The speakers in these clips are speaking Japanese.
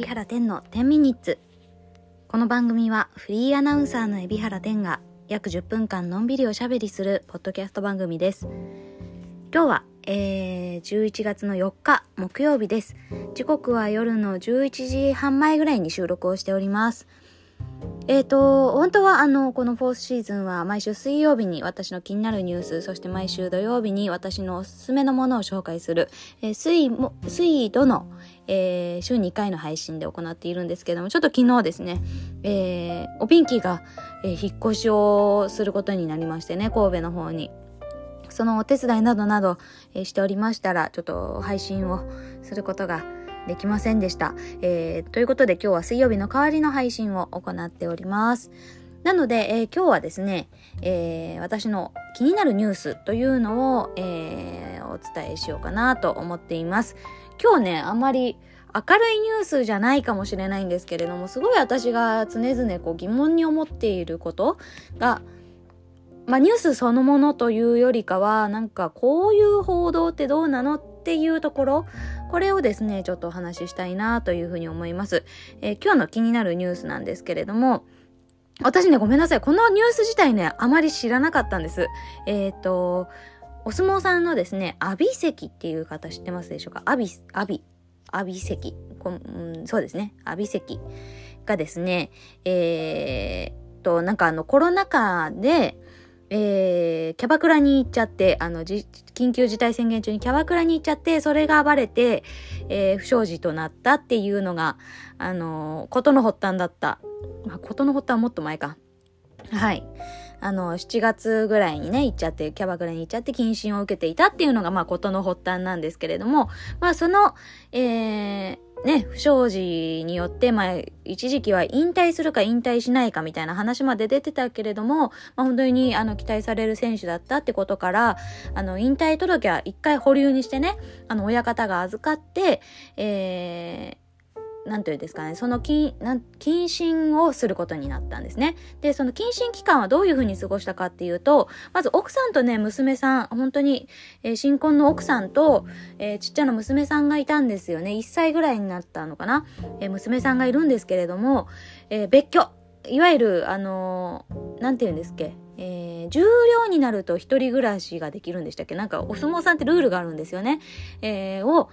海老原天の10ミニッツ。この番組はフリーアナウンサーの海老原天が約10分間のんびりおしゃべりするポッドキャスト番組です。今日は、えー、11月の4日木曜日です。時刻は夜の11時半前ぐらいに収録をしております。えっ、ー、と、本当はあの、このフォースシーズンは毎週水曜日に私の気になるニュース、そして毎週土曜日に私のおすすめのものを紹介する、えー、水も、水土の、えー、週2回の配信で行っているんですけども、ちょっと昨日ですね、えー、おピンキーが、え、引っ越しをすることになりましてね、神戸の方に。そのお手伝いなどなど、え、しておりましたら、ちょっと配信をすることができませんでした。えー、ということで今日は水曜日の代わりの配信を行っております。なので、えー、今日はですね、えー、私の気になるニュースというのを、えー、お伝えしようかなと思っています。今日ね、あまり明るいニュースじゃないかもしれないんですけれども、すごい私が常々こう疑問に思っていることが、まあニュースそのものというよりかは、なんかこういう報道ってどうなのっっていうところ、これをですね、ちょっとお話ししたいなというふうに思います。えー、今日の気になるニュースなんですけれども、私ね、ごめんなさい。このニュース自体ね、あまり知らなかったんです。えっ、と、お相撲さんのですね、阿炎関っていう方知ってますでしょうか？阿炎、阿炎、阿炎関。こうん、そうですね。阿炎関がですね、えー、と、なんかあのコロナ禍で、えー、キャバクラに行っちゃって、あの、緊急事態宣言中にキャバクラに行っちゃって、それがバレて、えー、不祥事となったっていうのが、あの、ことの発端だった。まあ、ことの発端はもっと前か。はい。あの、7月ぐらいにね、行っちゃって、キャバクラに行っちゃって、謹慎を受けていたっていうのが、まあ、ことの発端なんですけれども、まあ、その、えー、ね、不祥事によって、まあ、一時期は引退するか引退しないかみたいな話まで出てたけれども、まあ、本当に、あの、期待される選手だったってことから、あの、引退届は一回保留にしてね、あの、親方が預かって、えー、なんていうんですかね、その謹、謹慎をすることになったんですね。で、その謹慎期間はどういうふうに過ごしたかっていうと、まず奥さんとね、娘さん、本当に、えー、新婚の奥さんと、えー、ちっちゃな娘さんがいたんですよね。1歳ぐらいになったのかな。えー、娘さんがいるんですけれども、え別居。いわゆる、あのなんて言うんですっけ、えー、重量になると一人暮らしができるんでしたっけなんかお相撲さんってルールがあるんですよね。えー、を、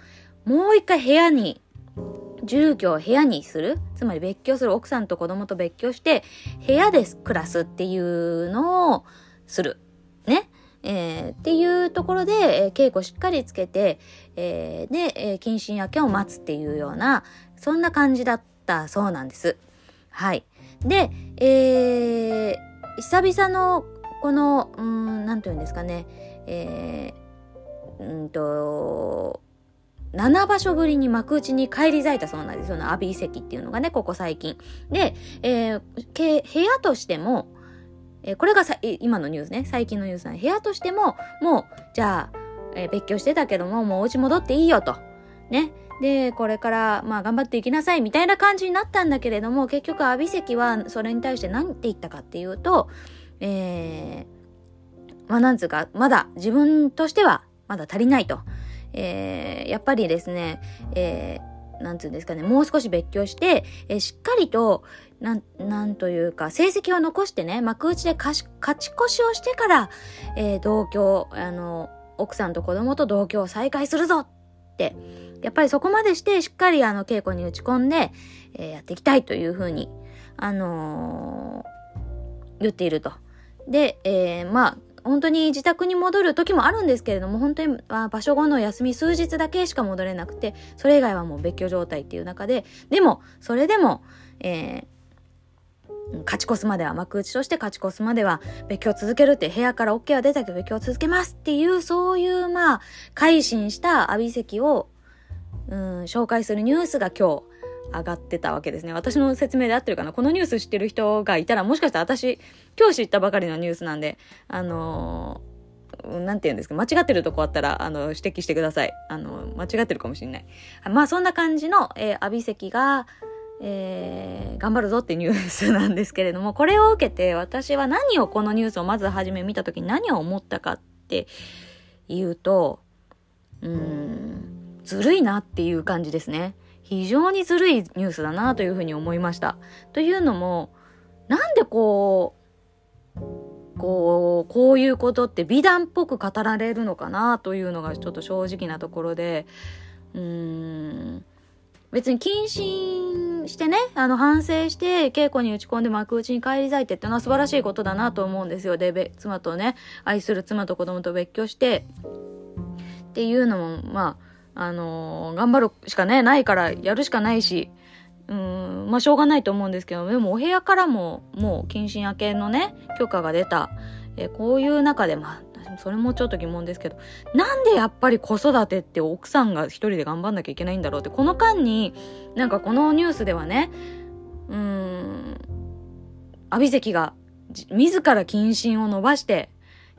もう一回部屋に住居を部屋にするつまり別居する奥さんと子供と別居して部屋で暮らすっていうのをする。ね。えー、っていうところで、えー、稽古しっかりつけて、えー、で、えー、謹慎明けを待つっていうような、そんな感じだったそうなんです。はい。で、えー、久々の、この、うん、なんて言うんですかね、えー、うんと、7場所ぶりに幕内に返り咲いたそうなんですよ。阿炎遺跡っていうのがね、ここ最近。で、えー、部屋としても、えー、これがさ今のニュースね、最近のニュースなんで、部屋としても、もう、じゃあ、えー、別居してたけども、もうお家戻っていいよと。ね。で、これから、まあ、頑張っていきなさい、みたいな感じになったんだけれども、結局、阿炎関は、それに対して何て言ったかっていうと、えー、まあ、なんつうか、まだ、自分としては、まだ足りないと。えー、やっぱりですね、えー、なんつうんですかね、もう少し別居して、えー、しっかりと、なん、なんというか、成績を残してね、幕内で勝ち越しをしてから、えー、同居、あの、奥さんと子供と同居を再開するぞって、やっぱりそこまでしてしっかりあの稽古に打ち込んで、えー、やっていきたいというふうに、あのー、言っていると。で、えー、まあ、本当に自宅に戻る時もあるんですけれども、本当に場所後の休み数日だけしか戻れなくて、それ以外はもう別居状態っていう中で、でも、それでも、えー、勝ち越すまでは、幕内として勝ち越すまでは、別居を続けるって、部屋から OK は出たけど別居を続けますっていう、そういう、まあ、改心した阿炎関を、うん、紹介するニュースが今日、上がってたわけですね。私の説明で合ってるかな？このニュース知ってる人がいたら、もしかしたら私、今日知ったばかりのニュースなんで、あのー、なんて言うんですか？間違ってるとこあったら、あの、指摘してください。あの、間違ってるかもしれない。まあ、そんな感じの、えー、阿炎関が、えー、頑張るぞってニュースなんですけれども、これを受けて私は何をこのニュースをまず初め見た時に何を思ったかっていうと、うん、ずるいなっていう感じですね。非常にずるいニュースだなというふうに思いました。というのも、なんでこう、こう、こういうことって美談っぽく語られるのかなというのがちょっと正直なところで、うーん、別に謹慎してね、あの反省して稽古に打ち込んで幕内に帰り咲いてっていうのは素晴らしいことだなと思うんですよ。で、妻とね、愛する妻と子供と別居して、っていうのも、まあ、あのー、頑張るしかね、ないからやるしかないし、うん、まあしょうがないと思うんですけど、でもお部屋からももう謹慎明けのね、許可が出た。えこういう中で、まあ、それもちょっと疑問ですけど、なんでやっぱり子育てって奥さんが一人で頑張んなきゃいけないんだろうって、この間に、なんかこのニュースではね、うん、阿炎関が自ら謹慎を伸ばして、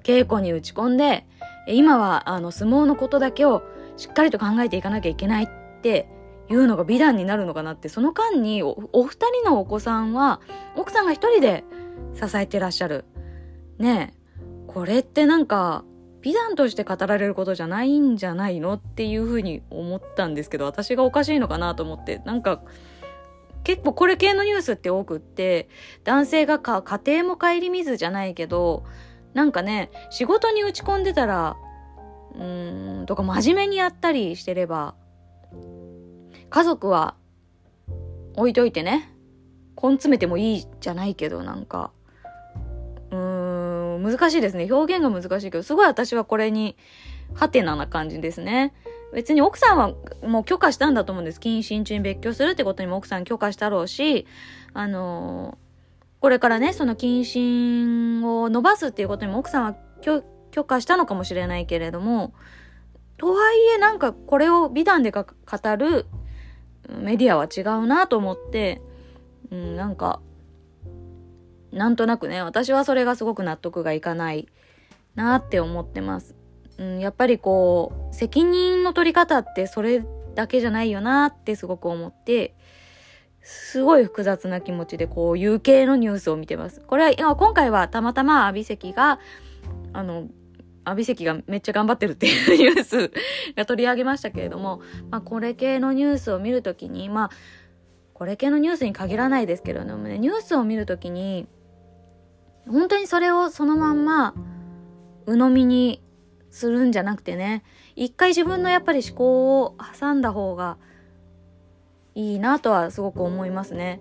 稽古に打ち込んで、今はあの相撲のことだけをしっかりと考えていかなきゃいけないっていうのが美談になるのかなってその間にお二人のお子さんは奥さんが一人で支えてらっしゃる。ねえこれってなんか美談として語られることじゃないんじゃないのっていうふうに思ったんですけど私がおかしいのかなと思ってなんか結構これ系のニュースって多くって男性がか家庭も顧みずじゃないけどなんかね仕事に打ち込んでたらうーんとか真面目にやったりしてれば家族は置いといてね、根詰めてもいいじゃないけど、なんか、うーん、難しいですね。表現が難しいけど、すごい私はこれに、ハテナな感じですね。別に奥さんはもう許可したんだと思うんです。謹慎中に別居するってことにも奥さん許可したろうし、あのー、これからね、その謹慎を伸ばすっていうことにも奥さんは許可したのかもしれないけれども、とはいえなんかこれを美談で語るメディアは違うなと思って、うん、なんか、なんとなくね、私はそれがすごく納得がいかないなって思ってます。うん、やっぱりこう、責任の取り方ってそれだけじゃないよなってすごく思って、すごい複雑な気持ちでこういう系のニュースを見てます。これは、今回はたまたま阿炎関が、あの、阿炎関がめっちゃ頑張ってるっていうニュースが取り上げましたけれども、まあ、これ系のニュースを見るときに、まあ、これ系のニュースに限らないですけれどもね、ニュースを見るときに、本当にそれをそのまんま、鵜呑みにするんじゃなくてね、一回自分のやっぱり思考を挟んだ方がいいなとはすごく思いますね。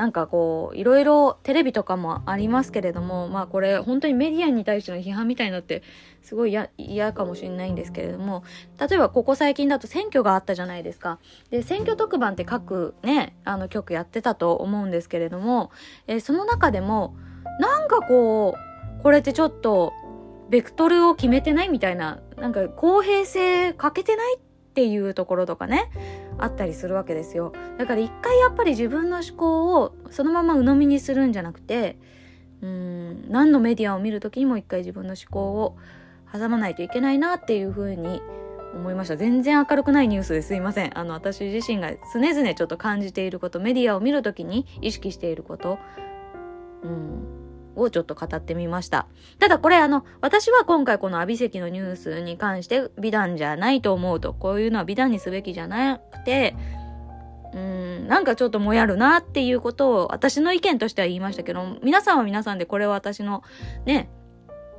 なんかこういろいろテレビとかもありますけれどもまあこれ本当にメディアに対しての批判みたいになってすごい嫌かもしれないんですけれども例えばここ最近だと選挙があったじゃないですか。で選挙特番って各ねあの局やってたと思うんですけれども、えー、その中でもなんかこうこれってちょっとベクトルを決めてないみたいななんか公平性欠けてないっていうところとかねあったりするわけですよ。だから一回やっぱり自分の思考をそのまま鵜呑みにするんじゃなくてうん何のメディアを見る時にも一回自分の思考を挟まないといけないなっていうふうに思いました。全然明るくないニュースですいません。あの私自身が常々ちょっと感じていることメディアを見る時に意識していること。うん。をちょっと語ってみました。ただこれあの、私は今回この阿炎関のニュースに関して美談じゃないと思うと、こういうのは美談にすべきじゃなくて、うん、なんかちょっともやるなっていうことを私の意見としては言いましたけど、皆さんは皆さんでこれは私のね、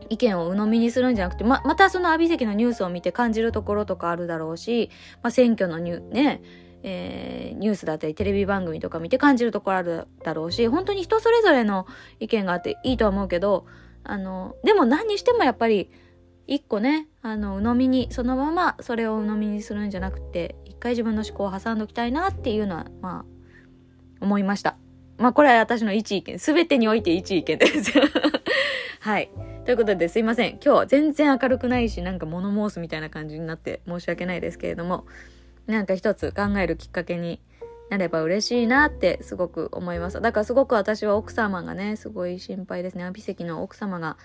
意見を鵜呑みにするんじゃなくて、ま、またその阿炎関のニュースを見て感じるところとかあるだろうし、まあ、選挙のニュね、えー、ニュースだったりテレビ番組とか見て感じるところあるだろうし、本当に人それぞれの意見があっていいとは思うけど、あの、でも何にしてもやっぱり、一個ね、あの、鵜呑みに、そのままそれを鵜呑みにするんじゃなくて、一回自分の思考を挟んどきたいなっていうのは、まあ、思いました。まあ、これは私の一意見。すべてにおいて一意見です。はい。ということですいません。今日は全然明るくないし、なんか物申すみたいな感じになって申し訳ないですけれども、なんか一つ考えるきっかけになれば嬉しいなってすごく思います。だからすごく私は奥様がね、すごい心配ですね。阿炎関の奥様が。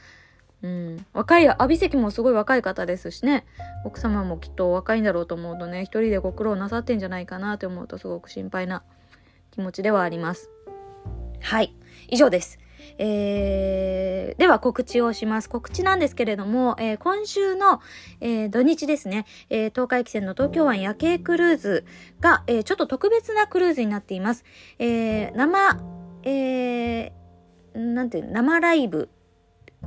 うん。若い、阿炎関もすごい若い方ですしね。奥様もきっと若いんだろうと思うとね、一人でご苦労なさってんじゃないかなって思うとすごく心配な気持ちではあります。はい。以上です。えー、では告知をします。告知なんですけれども、えー、今週の、えー、土日ですね、えー、東海汽船の東京湾夜景クルーズが、えー、ちょっと特別なクルーズになっています。えー、生、えー、なんていう生ライブ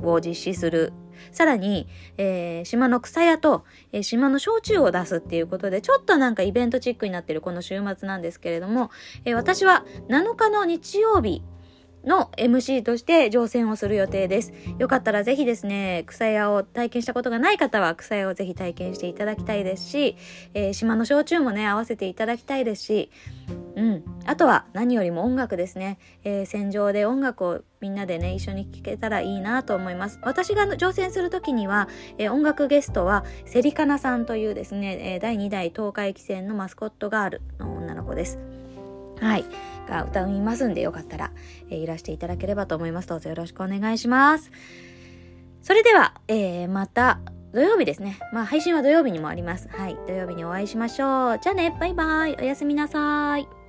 を実施する。さらに、えー、島の草屋と、えー、島の焼酎を出すっていうことで、ちょっとなんかイベントチックになってるこの週末なんですけれども、えー、私は7日の日曜日、の MC として乗船をする予定です。よかったらぜひですね、草屋を体験したことがない方は草屋をぜひ体験していただきたいですし、えー、島の焼酎もね、合わせていただきたいですし、うん。あとは何よりも音楽ですね。えー、戦場で音楽をみんなでね、一緒に聴けたらいいなと思います。私が乗船するときには、えー、音楽ゲストはセリカナさんというですね、え、第2代東海汽船のマスコットガールの女の子です。はい。が歌いますんで、よかったら、えー、いらしていただければと思います。どうぞよろしくお願いします。それでは、えー、また、土曜日ですね。まあ、配信は土曜日にもあります。はい。土曜日にお会いしましょう。じゃあね、バイバイ。おやすみなさい。